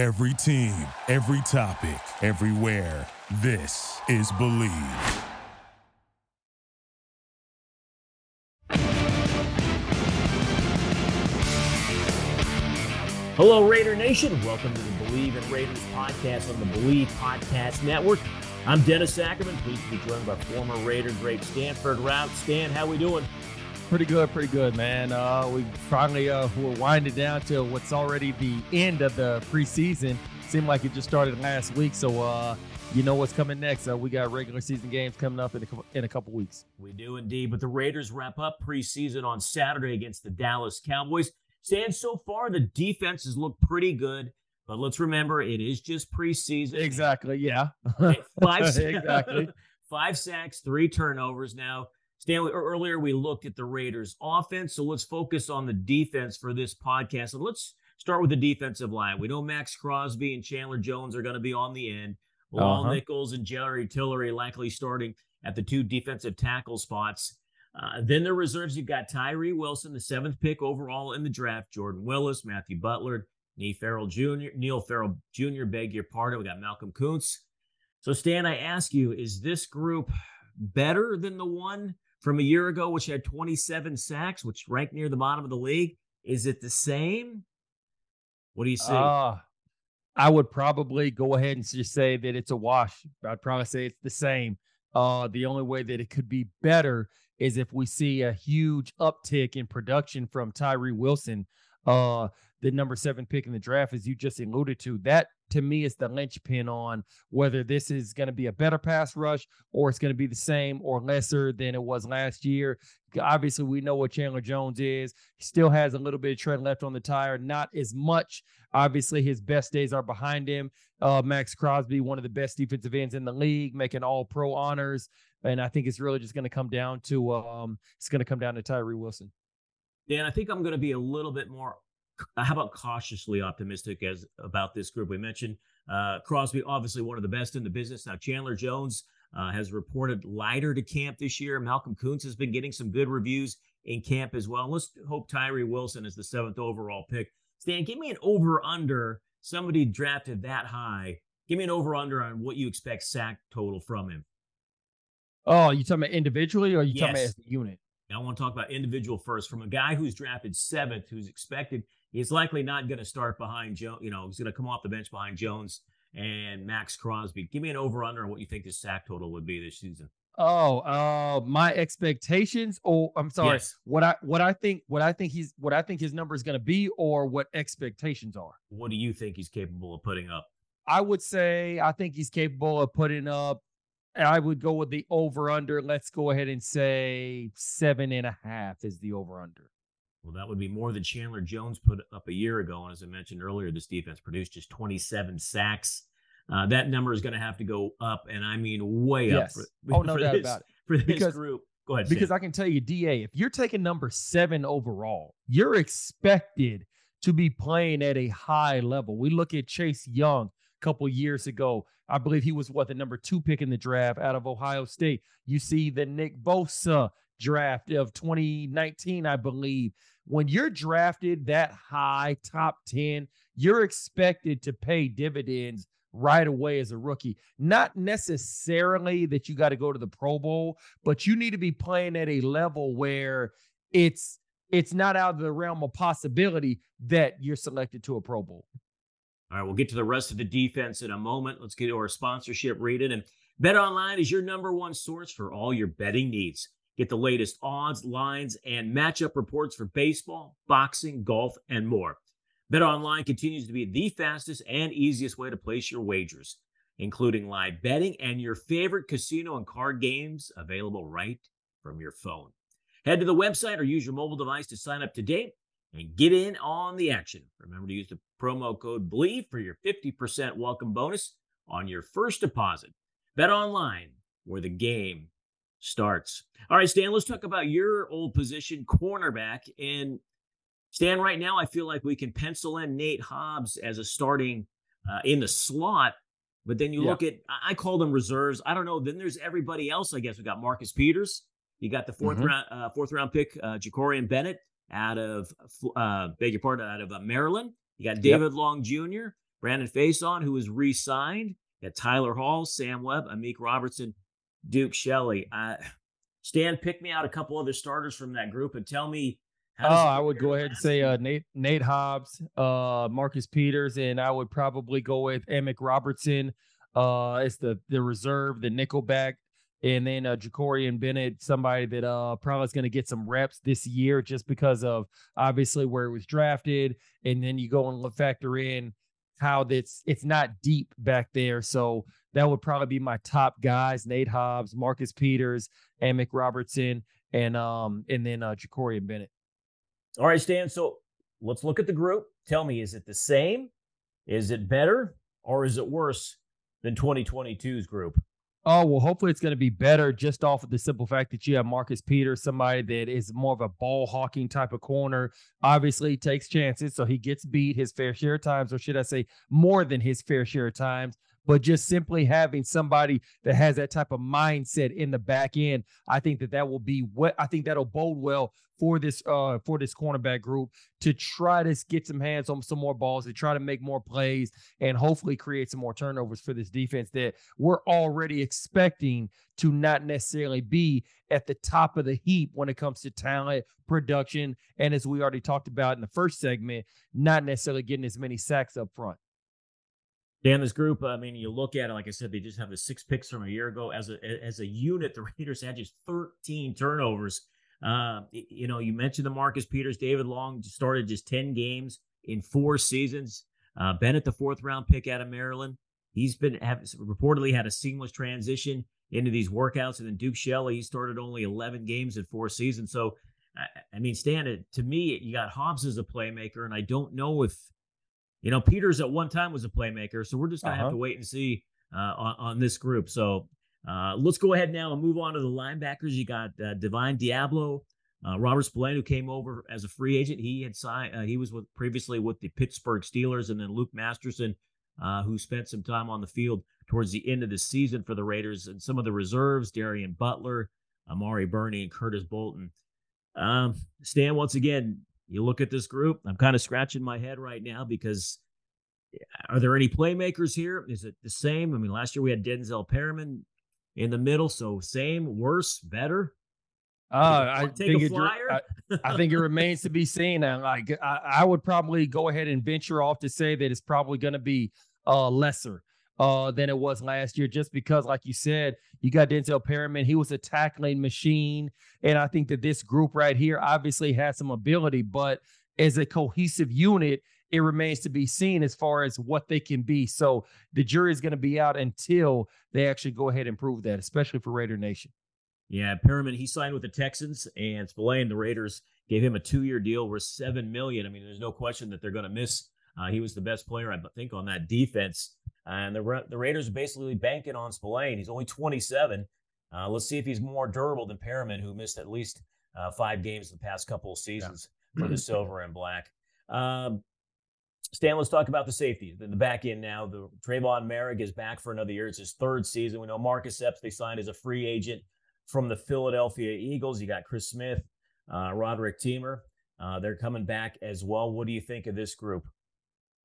Every team, every topic, everywhere. This is Bleav. Hello, Raider Nation. Welcome to the Bleav in Raiders podcast on the Bleav Podcast Network. I'm Dennis Ackerman, pleased to be joined by former Raider great Stanford Routt. Stan, how we doing? Pretty good, pretty good, man. Uh, we finally uh, we're winding down to what's already the end of the preseason. Seemed like it just started last week, so uh, you know what's coming next. Uh, we got regular season games coming up in a, in a couple weeks. We do indeed, but the Raiders wrap up preseason on Saturday against the Dallas Cowboys. Stan, so far the defenses look pretty good. But let's remember, it is just preseason. Exactly. Yeah. five exactly. Five sacks, three turnovers. Now, Stanley, earlier we looked at the Raiders' offense, so let's focus on the defense for this podcast. And let's start with the defensive line. We know Maxx Crosby and Chandler Jones are going to be on the end. Bilal uh-huh. Nichols and Jerry Tillery likely starting at the two defensive tackle spots. Uh, then the reserves, you've got Tyree Wilson, the seventh pick overall in the draft, Jordan Willis, Matthew Butler, Neil Farrell Jr., Neil Farrell Jr., beg your pardon. We got Malcolm Koonce. So, Stan, I ask you, is this group better than the one from a year ago, which had 27 sacks, which ranked near the bottom of the league? Is it the same? What do you see? Uh, I would probably go ahead and just say that it's a wash. I'd probably say it's the same. Uh, the only way that it could be better is if we see a huge uptick in production from Tyree Wilson. Uh, the number seven pick in the draft, as you just alluded to. That to me is the linchpin on whether this is going to be a better pass rush or it's going to be the same or lesser than it was last year. Obviously, we know what Chandler Jones is. He still has a little bit of tread left on the tire, not as much. Obviously, his best days are behind him. Uh, Maxx Crosby, one of the best defensive ends in the league, making all pro honors. And I think it's really just going to come down to um, it's going to come down to Tyree Wilson. Dan, I think I'm going to be a little bit more how about cautiously optimistic as about this group? We mentioned uh, Crosby, obviously one of the best in the business. Now Chandler Jones uh, has reported lighter to camp this year. Malcolm Koonce has been getting some good reviews in camp as well. Let's hope Tyree Wilson is the seventh overall pick. Stan, give me an over under. Somebody drafted that high. Give me an over under on what you expect sack total from him. Oh, you talking about individually or you yes. talking about as a unit? I want to talk about individual first. From a guy who's drafted seventh, who's expected He's likely not going to start behind Joe. You know, he's going to come off the bench behind Jones and Maxx Crosby. Give me an over under on what you think the sack total would be this season. Oh, uh, my expectations. Oh, I'm sorry. Yes. What I what I think what I think he's what I think his number is going to be, or what expectations are. What do you think he's capable of putting up? I would say I think he's capable of putting up. I would go with the over under. Let's go ahead and say seven and a half is the over under. Well, that would be more than Chandler Jones put up a year ago. And as I mentioned earlier, this defense produced just 27 sacks. Uh, that number is going to have to go up, and I mean way yes. up. For, oh, no doubt this, about it. For this because, group. Go ahead. Because Sam. I can tell you, DA, if you're taking number seven overall, you're expected to be playing at a high level. We look at Chase Young a couple years ago. I believe he was what the number two pick in the draft out of Ohio State. You see the Nick Bosa draft of 2019, I believe. When you're drafted that high, top 10, you're expected to pay dividends right away as a rookie. Not necessarily that you got to go to the Pro Bowl, but you need to be playing at a level where it's it's not out of the realm of possibility that you're selected to a Pro Bowl. All right, we'll get to the rest of the defense in a moment. Let's get to our sponsorship rated. And BetOnline is your number one source for all your betting needs. Get the latest odds, lines, and matchup reports for baseball, boxing, golf, and more. BetOnline continues to be the fastest and easiest way to place your wagers, including live betting and your favorite casino and card games available right from your phone. Head to the website or use your mobile device to sign up today and get in on the action. Remember to use the promo code BLEAV for your 50% welcome bonus on your first deposit. BetOnline, where the game starts. All right, Stan, let's talk about your old position, cornerback. And Stan, right now, I feel like we can pencil in Nate Hobbs as a starting uh, in the slot. But then you yeah. look at, I call them reserves. I don't know. Then there's everybody else. I guess we got Marcus Peters. You got the 4th mm-hmm. round, uh, fourth round pick, uh, Jakorian Bennett out of, uh, beg your pardon, out of uh, Maryland. You got David yep. Long Jr. Brandon Facyson, who was re signed. You Got Tyler Hall, Sam Webb, Amik Robertson, Duke Shelley. Uh, Stan, pick me out a couple other starters from that group and tell me. Oh, I would go ahead and say uh, Nate Nate Hobbs, uh, Marcus Peters, and I would probably go with Amik Robertson. Uh, it's the the reserve, the nickelback, and then uh, Jakorian Bennett, somebody that uh probably is going to get some reps this year just because of obviously where it was drafted, and then you go and factor in how that's it's not deep back there. So that would probably be my top guys: Nate Hobbs, Marcus Peters, Amik Robertson, and um and then uh Jakorian Bennett. All right, Stan. So let's look at the group. Tell me, is it the same? Is it better, or is it worse than 2022's group? Oh, well, hopefully it's going to be better just off of the simple fact that you have Marcus Peters, somebody that is more of a ball hawking type of corner. Obviously, takes chances, so he gets beat his fair share of times, or should I say, more than his fair share of times but just simply having somebody that has that type of mindset in the back end, I think that that will be what I think that'll bode well for this uh for this cornerback group to try to get some hands on some more balls to try to make more plays and hopefully create some more turnovers for this defense that we're already expecting to not necessarily be at the top of the heap when it comes to talent production. And as we already talked about in the first segment not necessarily getting as many sacks up front Dan, this group, I mean, you look at it, like I said, they just have the six picks from a year ago. As a as a unit, the Raiders had just 13 turnovers. Uh, you know, you mentioned the Marcus Peters, David Long started just 10 games in four seasons. Uh, Bennett, the fourth round pick out of Maryland, he's been have, reportedly had a seamless transition into these workouts. And then Duke Shelley, he started only 11 games in four seasons. So, I, I mean, Stan, to me, you got Hobbs as a playmaker, and I don't know if you know, Peters at one time was a playmaker, so we're just gonna uh-huh. have to wait and see uh, on, on, this group. So uh, let's go ahead now and move on to the linebackers. You got uh, Divine Deablo, uh, Robert Spillane, who came over as a free agent. He had signed. Uh, he was with previously with the Pittsburgh Steelers, and then Luke Masterson, uh, who spent some time on the field towards the end of the season for the Raiders, and some of the reserves: Darien Butler, Amari Burney, and Curtis Bolton. Um, Stan, once again, you look at this group, I'm kind of scratching my head right now because are there any playmakers here? Is it the same? I mean, last year we had Denzel Perryman in the middle, so same, worse, better. Uh, I think it, I, I, think it remains to be seen. And like, I, I, would probably go ahead and venture off to say that it's probably going to be uh, lesser uh, than it was last year, just because, like you said, you got Denzel Perryman. He was a tackling machine. And I think that this group right here obviously has some ability, but as a cohesive unit, it remains to be seen as far as what they can be. So the jury is going to be out until they actually go ahead and prove that, especially for Raider Nation. Yeah, Perryman, he signed with the Texans and Spillane, the Raiders gave him a two-year deal worth seven million. I mean, there's no question that they're going to miss. Uh, he was the best player, I think, on that defense. And the the Raiders are basically banking on Spillane. He's only 27. Uh, let's see if he's more durable than Perryman, who missed at least uh, five games the past couple of seasons yeah. for the silver and black. Um, Stan, let's talk about the safety. The, the back end now. The Tre'von Moehrig is back for another year. It's his third season. We know Marcus Epps they signed as a free agent from the Philadelphia Eagles. You got Chris Smith, uh, Roderick Teamer. Uh, they're coming back as well. What do you think of this group?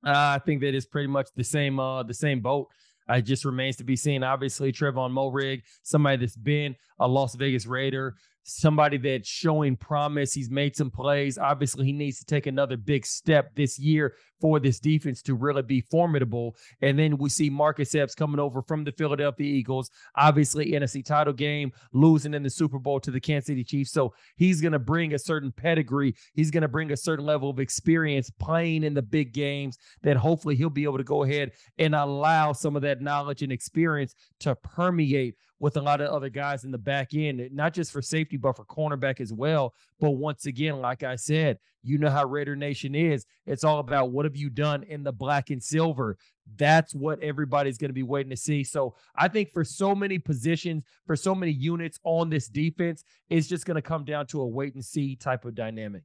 Uh, I think that is pretty much the same uh the same boat. It just remains to be seen. Obviously, Tre'von Moehrig, somebody that's been a Las Vegas Raider, somebody that's showing promise. He's made some plays. Obviously, he needs to take another big step this year for this defense to really be formidable. And then we see Marcus Epps coming over from the Philadelphia Eagles, obviously NFC title game, losing in the Super Bowl to the Kansas City Chiefs. So he's going to bring a certain pedigree. He's going to bring a certain level of experience playing in the big games that hopefully he'll be able to go ahead and allow some of that knowledge and experience to permeate with a lot of other guys in the back end, not just for safety, but for cornerback as well. But once again, like I said, you know how Raider Nation is. It's all about what have you done in the black and silver. That's what everybody's going to be waiting to see. So I think for so many positions, for so many units on this defense, it's just going to come down to a wait and see type of dynamic.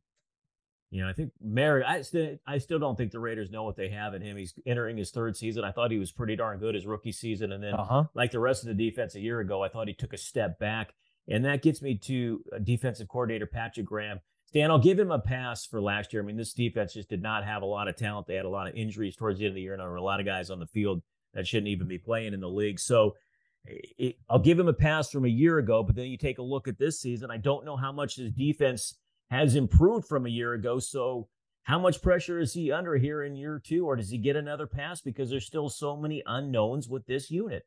You know, I think Mary. I still, I still don't think the Raiders know what they have in him. He's entering his third season. I thought he was pretty darn good his rookie season, and then, uh-huh. like the rest of the defense a year ago, I thought he took a step back. And that gets me to uh, defensive coordinator Patrick Graham. Stan, I'll give him a pass for last year. I mean, this defense just did not have a lot of talent. They had a lot of injuries towards the end of the year, and there were a lot of guys on the field that shouldn't even be playing in the league. So it, I'll give him a pass from a year ago, but then you take a look at this season. I don't know how much his defense has improved from a year ago. So how much pressure is he under here in year two, or does he get another pass because there's still so many unknowns with this unit?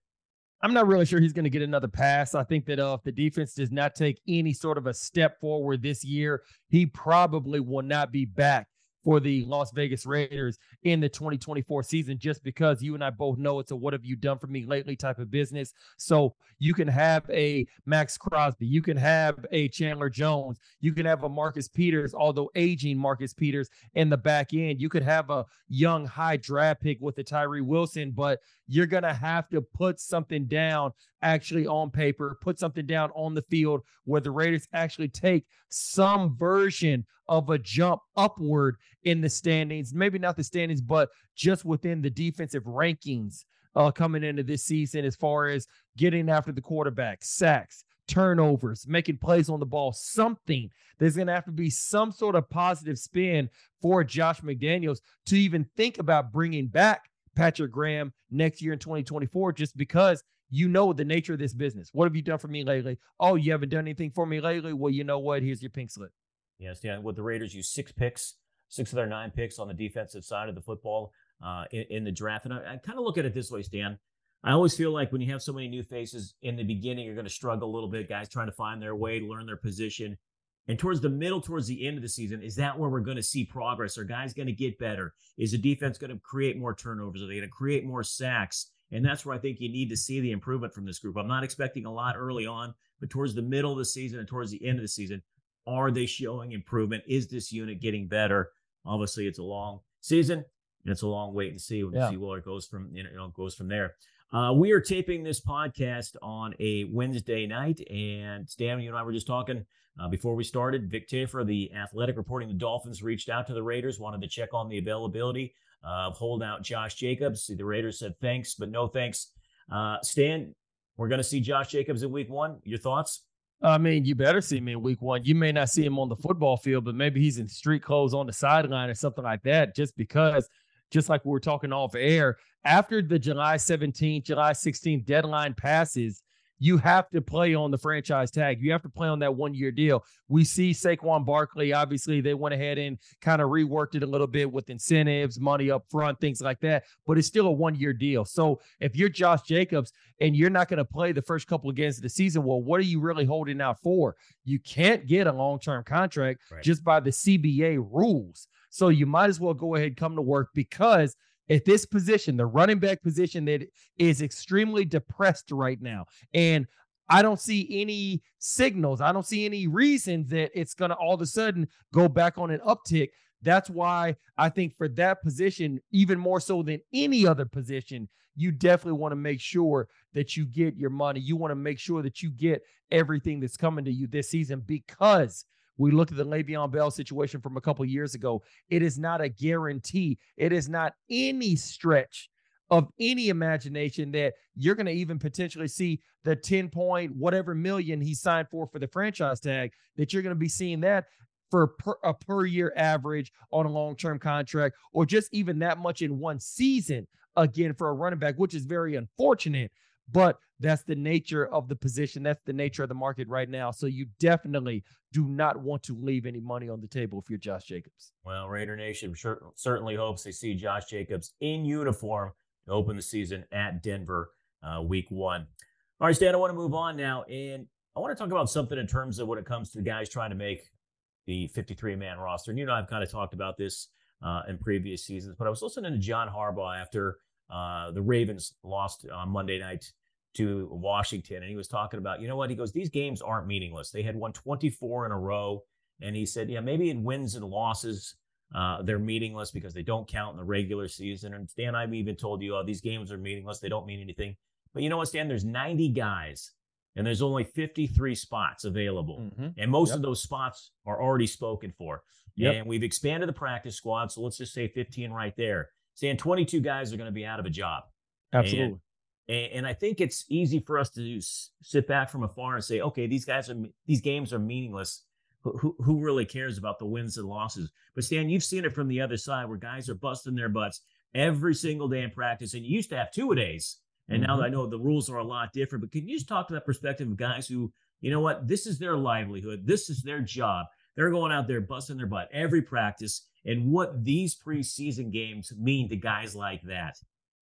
I'm not really sure he's going to get another pass. I think that uh, if the defense does not take any sort of a step forward this year, he probably will not be back for the Las Vegas Raiders in the 2024 season, just because you and I both know it's a what have you done for me lately type of business. So you can have a Maxx Crosby, you can have a Chandler Jones, you can have a Marcus Peters, although aging Marcus Peters in the back end. You could have a young high draft pick with the Tyree Wilson, but you're going to have to put something down actually on paper, put something down on the field where the Raiders actually take some version of a jump upward in the standings. Maybe not the standings, but just within the defensive rankings uh, coming into this season as far as getting after the quarterback, sacks, turnovers, making plays on the ball, something. There's going to have to be some sort of positive spin for Josh McDaniels to even think about bringing back Patrick Graham next year in 2024, just because you know the nature of this business. What have you done for me lately? Oh, you haven't done anything for me lately? Well, you know what? Here's your pink slip. Yes, yeah. With the Raiders, use six picks, six of their nine picks on the defensive side of the football uh, in, in, the draft. And I, I kind of look at it this way, Stan. I always feel like when you have so many new faces in the beginning, you're going to struggle a little bit. Guys trying to find their way, learn their position. And towards the middle, towards the end of the season, is that where we're going to see progress? Are guys going to get better? Is the defense going to create more turnovers? Are they going to create more sacks? And that's where I think you need to see the improvement from this group. I'm not expecting a lot early on, but towards the middle of the season and towards the end of the season, are they showing improvement? Is this unit getting better? Obviously, it's a long season and it's a long wait and see when yeah. see where it goes from you know goes from there. Uh, we are taping this podcast on a Wednesday night, and Stan, you and I were just talking uh, before we started. Vic Tafur, the athletic reporting the Dolphins, reached out to the Raiders, wanted to check on the availability of holdout Josh Jacobs. The Raiders said thanks, but no thanks. Uh, Stan, we're going to see Josh Jacobs in Week One. Your thoughts? I mean, you better see him in week one. You may not see him on the football field, but maybe he's in street clothes on the sideline or something like that, just because, just like we were talking off air, after the July 17th, July 16th deadline passes, you have to play on the franchise tag. You have to play on that one year deal. We see Saquon Barkley, obviously, they went ahead and kind of reworked it a little bit with incentives, money up front, things like that, but it's still a one year deal. So if you're Josh Jacobs and you're not going to play the first couple of games of the season, well, what are you really holding out for? You can't get a long term contract right. just by the CBA rules. So you might as well go ahead come to work because at this position, the running back position that is extremely depressed right now. And I don't see any signals. I don't see any reasons that it's going to all of a sudden go back on an uptick. That's why I think for that position, even more so than any other position, you definitely want to make sure that you get your money. You want to make sure that you get everything that's coming to you this season because we looked at the Le'Veon Bell situation from a couple years ago. It is not a guarantee. It is not any stretch of any imagination that you're going to even potentially see the 10 point whatever million he signed for for the franchise tag that you're going to be seeing that for per, a per year average on a long term contract or just even that much in one season again for a running back which is very unfortunate but that's the nature of the position. That's the nature of the market right now. So you definitely do not want to leave any money on the table if you're Josh Jacobs. Well, Raider Nation sure, certainly hopes they see Josh Jacobs in uniform to open the season at Denver uh, week one. All right, Stan, I want to move on now. And I want to talk about something in terms of when it comes to guys trying to make the 53 man roster. And you know, I've kind of talked about this uh, in previous seasons, but I was listening to John Harbaugh after uh, the Ravens lost on Monday night to Washington, and he was talking about, you know what? He goes, these games aren't meaningless. They had won 24 in a row, and he said, yeah, maybe in wins and losses, uh, they're meaningless because they don't count in the regular season. And Stan, I've even told you, oh, these games are meaningless. They don't mean anything. But you know what, Stan? There's 90 guys, and there's only 53 spots available, mm-hmm. and most yep. of those spots are already spoken for. Yep. And we've expanded the practice squad, so let's just say 15 right there. Saying 22 guys are going to be out of a job. Absolutely. And, and, I think it's easy for us to sit back from afar and say, okay, these guys are these games are meaningless. who, who really cares about the wins and losses? But Stan, you've seen it from the other side where guys are busting their butts every single day in practice. And you used to have two a days. And mm-hmm. now I know the rules are a lot different, but can you just talk to that perspective of guys who, you know what, this is their livelihood, this is their job. They're going out there busting their butt every practice, and what these preseason games mean to guys like that.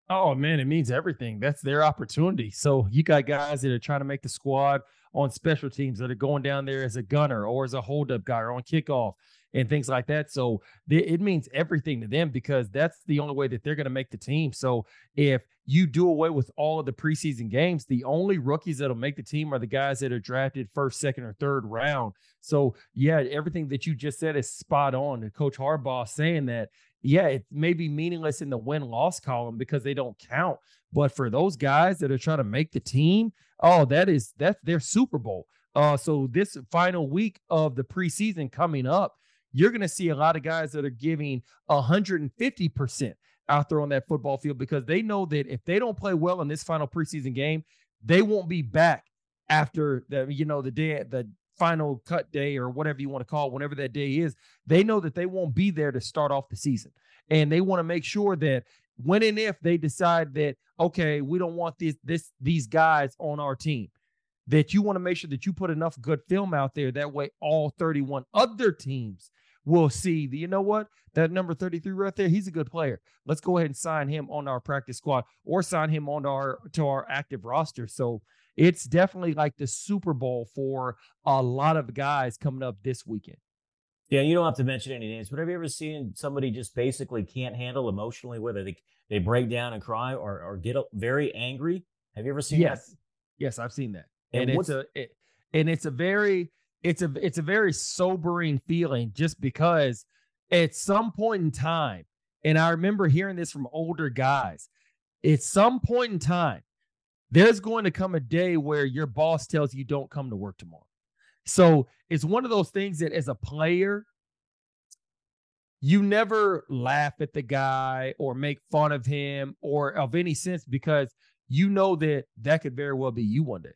Oh man, it means everything. That's their opportunity. So you got guys that are trying to make the squad on special teams that are going down there as a gunner or as a holdup guy or on kickoff and things like that. So it means everything to them because that's the only way that they're going to make the team. So if you do away with all of the preseason games, the only rookies that'll make the team are the guys that are drafted first, second, or third round. So yeah, everything that you just said is spot on. And Coach Harbaugh saying that yeah, it may be meaningless in the win loss column because they don't count. But for those guys that are trying to make the team, oh, that is that's their Super Bowl. Uh, so this final week of the preseason coming up, you're going to see a lot of guys that are giving 150% out there on that football field because they know that if they don't play well in this final preseason game, they won't be back after the you know the day the final cut day or whatever you want to call it, whenever that day is. They know that they won't be there to start off the season, and they want to make sure that when and if they decide that okay, we don't want these this these guys on our team, that you want to make sure that you put enough good film out there that way all 31 other teams will see you know what? That number 33 right there, he's a good player. Let's go ahead and sign him on our practice squad or sign him on our to our active roster. So it's definitely like the Super Bowl for a lot of guys coming up this weekend. Yeah, you don't have to mention any names, but have you ever seen somebody just basically can't handle emotionally, whether they they break down and cry or or get very angry? Have you ever seen yes. that? Yes, I've seen that, and, and it's a it, and it's a very it's a it's a very sobering feeling just because at some point in time, and I remember hearing this from older guys, at some point in time, there's going to come a day where your boss tells you don't come to work tomorrow. So it's one of those things that as a player, you never laugh at the guy or make fun of him or of any sense because you know that that could very well be you one day.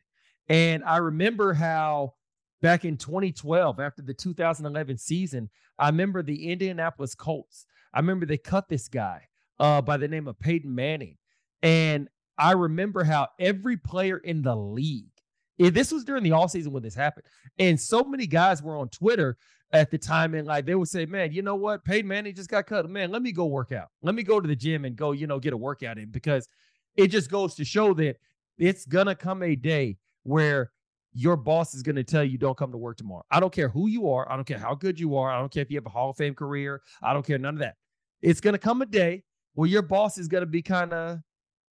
And I remember how back in 2012 after the 2011 season i remember the indianapolis colts. I remember they cut this guy uh, by the name of peyton manning. And i remember how every player in the league this was during the off season when this happened and so many guys were on twitter at the time and like they would say man you know what? Peyton manning just got cut. Man let me go work out. Let me go to the gym and go you know get a workout in because it just goes to show that it's gonna come a day where your boss is going to tell you don't come to work tomorrow. I don't care who you are. I don't care how good you are. I don't care if you have a Hall of Fame career. I don't care none of that. It's going to come a day where your boss is going to be kind of,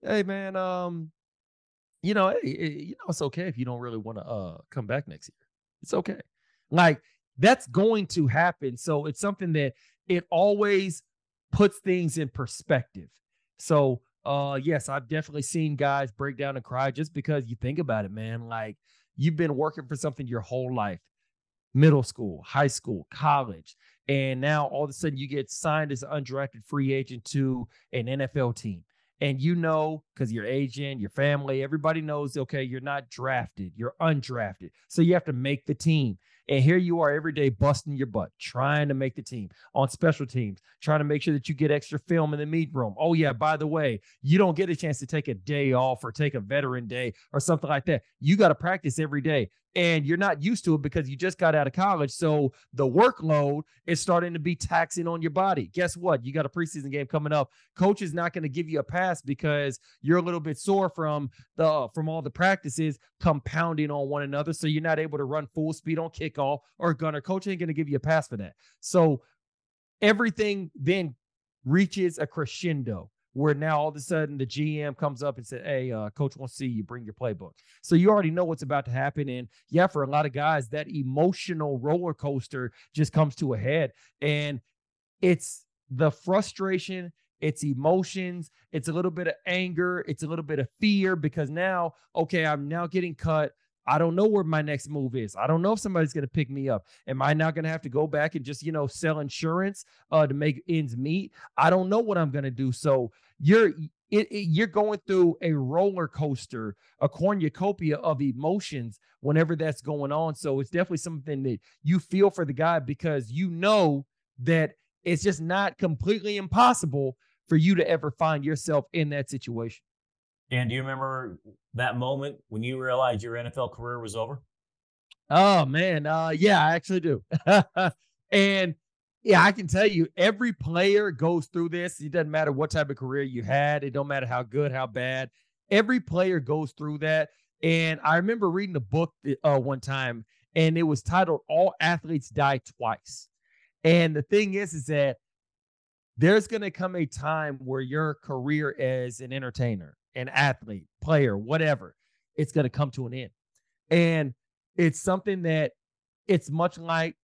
hey man, um, you know, hey, you know, it's okay if you don't really want to uh come back next year. It's okay. Like that's going to happen. So it's something that it always puts things in perspective. So uh yes, I've definitely seen guys break down and cry just because you think about it, man. Like You've been working for something your whole life middle school, high school, college. And now all of a sudden you get signed as an undrafted free agent to an NFL team. And you know, because your agent, your family, everybody knows, okay, you're not drafted, you're undrafted. So you have to make the team. And here you are every day busting your butt, trying to make the team on special teams, trying to make sure that you get extra film in the meet room. Oh, yeah, by the way, you don't get a chance to take a day off or take a veteran day or something like that. You got to practice every day and you're not used to it because you just got out of college. So the workload is starting to be taxing on your body. Guess what? You got a preseason game coming up. Coach is not going to give you a pass because you're a little bit sore from the from all the practices compounding on one another. So you're not able to run full speed on kickoff or gunner. Coach ain't going to give you a pass for that. So everything then reaches a crescendo where now all of a sudden the GM comes up and said, Hey, uh, coach wants to see you bring your playbook. So you already know what's about to happen. And yeah, for a lot of guys, that emotional roller coaster just comes to a head. And it's the frustration, it's emotions, it's a little bit of anger, it's a little bit of fear because now, okay, I'm now getting cut. I don't know where my next move is. I don't know if somebody's going to pick me up. Am I not going to have to go back and just, you know, sell insurance uh, to make ends meet? I don't know what I'm going to do. So you're it, it, you're going through a roller coaster, a cornucopia of emotions whenever that's going on. So it's definitely something that you feel for the guy because you know that it's just not completely impossible for you to ever find yourself in that situation. And do you remember that moment when you realized your NFL career was over? Oh man, uh, yeah, I actually do. and yeah, I can tell you, every player goes through this. It doesn't matter what type of career you had. It don't matter how good, how bad. Every player goes through that. And I remember reading a book uh, one time, and it was titled "All Athletes Die Twice." And the thing is, is that there's going to come a time where your career as an entertainer, an athlete, player, whatever, it's going to come to an end. And it's something that it's much like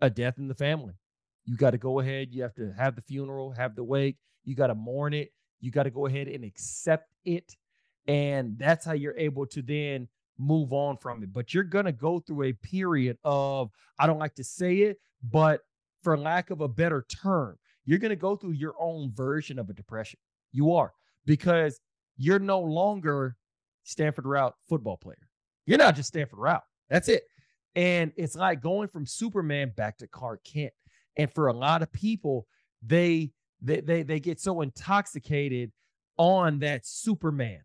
a death in the family. You got to go ahead, you have to have the funeral, have the wake, you got to mourn it, you got to go ahead and accept it. And that's how you're able to then move on from it. But you're going to go through a period of, I don't like to say it, but for lack of a better term, you're going to go through your own version of a depression. You are because you're no longer Stanford Routt football player. You're not just Stanford Routt. That's it. And it's like going from Superman back to Clark Kent. And for a lot of people, they they they, they get so intoxicated on that Superman.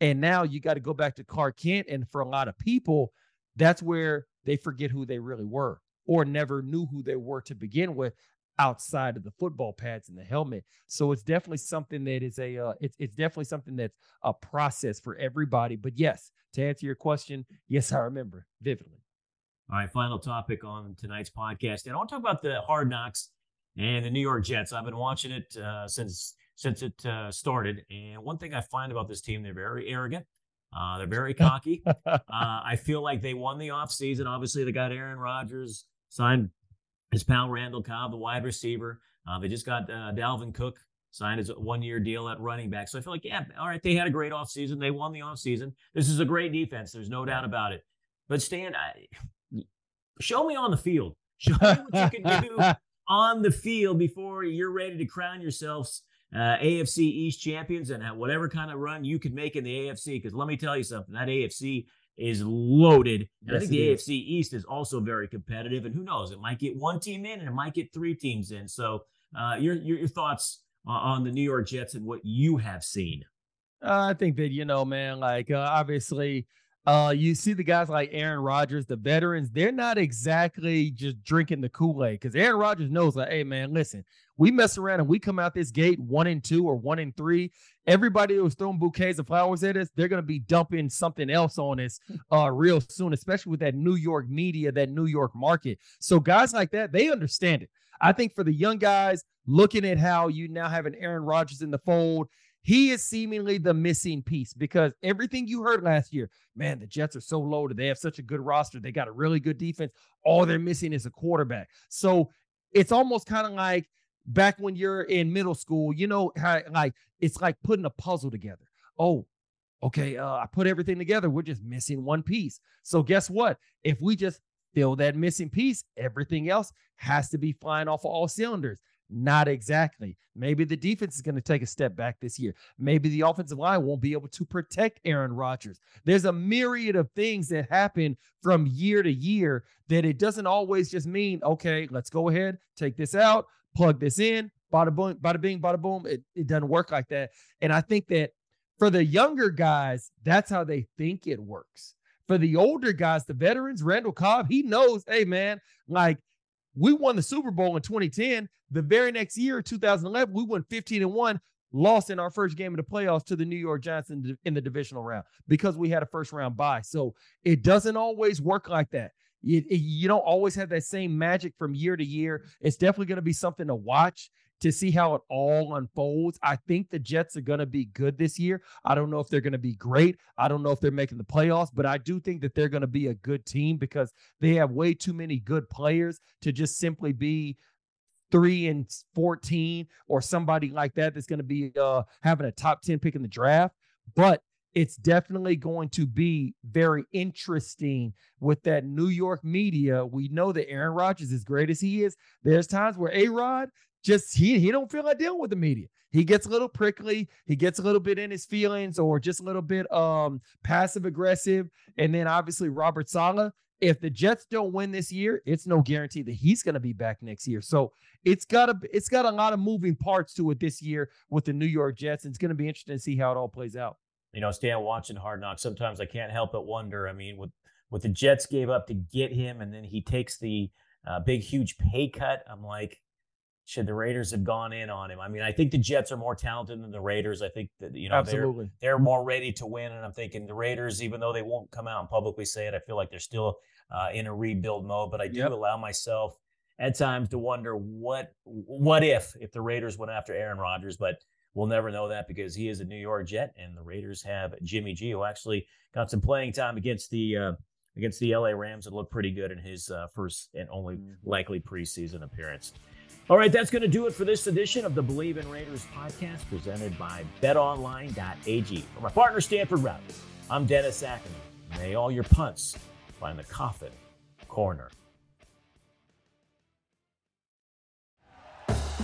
And now you got to go back to Clark Kent. And for a lot of people, that's where they forget who they really were or never knew who they were to begin with outside of the football pads and the helmet. So it's definitely something that is a uh, it's it's definitely something that's a process for everybody. But yes, to answer your question, yes, I remember vividly. All right, final topic on tonight's podcast, and I want to talk about the Hard Knocks and the New York Jets. I've been watching it uh, since since it uh, started, and one thing I find about this team, they're very arrogant. Uh, they're very cocky. Uh, I feel like they won the offseason. Obviously, they got Aaron Rodgers, signed his pal Randall Cobb, the wide receiver. Uh, they just got uh, Dalvin Cook signed his one year deal at running back. So I feel like, yeah, all right, they had a great offseason. They won the offseason. This is a great defense. There's no doubt about it. But Stan, I, show me on the field. Show me what you can do on the field before you're ready to crown yourselves uh, AFC East champions and whatever kind of run you could make in the AFC. Because let me tell you something, that AFC is loaded. And yes, I think the AFC East is also very competitive. And who knows, it might get one team in and it might get three teams in. So, uh, your, your, your thoughts on the New York Jets and what you have seen? Uh, I think that you know, man, like uh, obviously, uh, you see the guys like Aaron Rodgers, the veterans, they're not exactly just drinking the Kool Aid because Aaron Rodgers knows, like, hey, man, listen, we mess around and we come out this gate one and two or one and three. Everybody who's throwing bouquets of flowers at us, they're gonna be dumping something else on us uh real soon, especially with that New York media, that New York market. So guys like that, they understand it. I think for the young guys looking at how you now have an Aaron Rodgers in the fold, he is seemingly the missing piece because everything you heard last year, man, the Jets are so loaded. They have such a good roster. They got a really good defense. All they're missing is a quarterback. So it's almost kind of like back when you're in middle school, you know, how like it's like putting a puzzle together. Oh, okay, uh, I put everything together. We're just missing one piece. So guess what? If we just fill that missing piece, everything else has to be flying off of all cylinders. Not exactly. Maybe the defense is going to take a step back this year. Maybe the offensive line won't be able to protect Aaron Rodgers. There's a myriad of things that happen from year to year that it doesn't always just mean, okay, let's go ahead, take this out, plug this in, bada boom, bada bing, bada boom. It, it doesn't work like that. And I think that for the younger guys, that's how they think it works. For the older guys, the veterans, Randall Cobb, he knows, hey, man, like we won the Super Bowl in 2010. The very next year, 2011, we won 15 and 1, lost in our first game of the playoffs to the New York Giants in, in the divisional round because we had a first round bye. So it doesn't always work like that. You, you don't always have that same magic from year to year. It's definitely going to be something to watch to see how it all unfolds. I think the Jets are going to be good this year. I don't know if they're going to be great. I don't know if they're making the playoffs, but I do think that they're going to be a good team because they have way too many good players to just simply be three and 14 or somebody like that that's going to be uh, having a top 10 pick in the draft. But it's definitely going to be very interesting with that New York media. We know that Aaron Rodgers, is great as he is, there's times where A Rod just he he don't feel like dealing with the media. He gets a little prickly, he gets a little bit in his feelings, or just a little bit um passive aggressive. And then obviously Robert Saleh. If the Jets don't win this year, it's no guarantee that he's going to be back next year. So it's got a it's got a lot of moving parts to it this year with the New York Jets. It's going to be interesting to see how it all plays out. You know, Stan, watching Hard Knocks, sometimes I can't help but wonder. I mean, with what the Jets gave up to get him, and then he takes the uh, big, huge pay cut. I'm like, should the Raiders have gone in on him? I mean, I think the Jets are more talented than the Raiders. I think that you know Absolutely. they're they're more ready to win, and I'm thinking the Raiders, even though they won't come out and publicly say it, I feel like they're still uh, in a rebuild mode. But I do Yep. allow myself at times to wonder what what if if the Raiders went after Aaron Rodgers, but we'll never know that because he is a New York Jet, and the Raiders have Jimmy G, who actually got some playing time against the. Uh, Against the LA Rams, it looked pretty good in his uh, first and only Mhm. likely preseason appearance. All right, that's going to do it for this edition of the Bleav in Raiders podcast presented by betonline.ag. For my partner, Stanford Routt, I'm Dennis Ackerman. May all your punts find the coffin corner.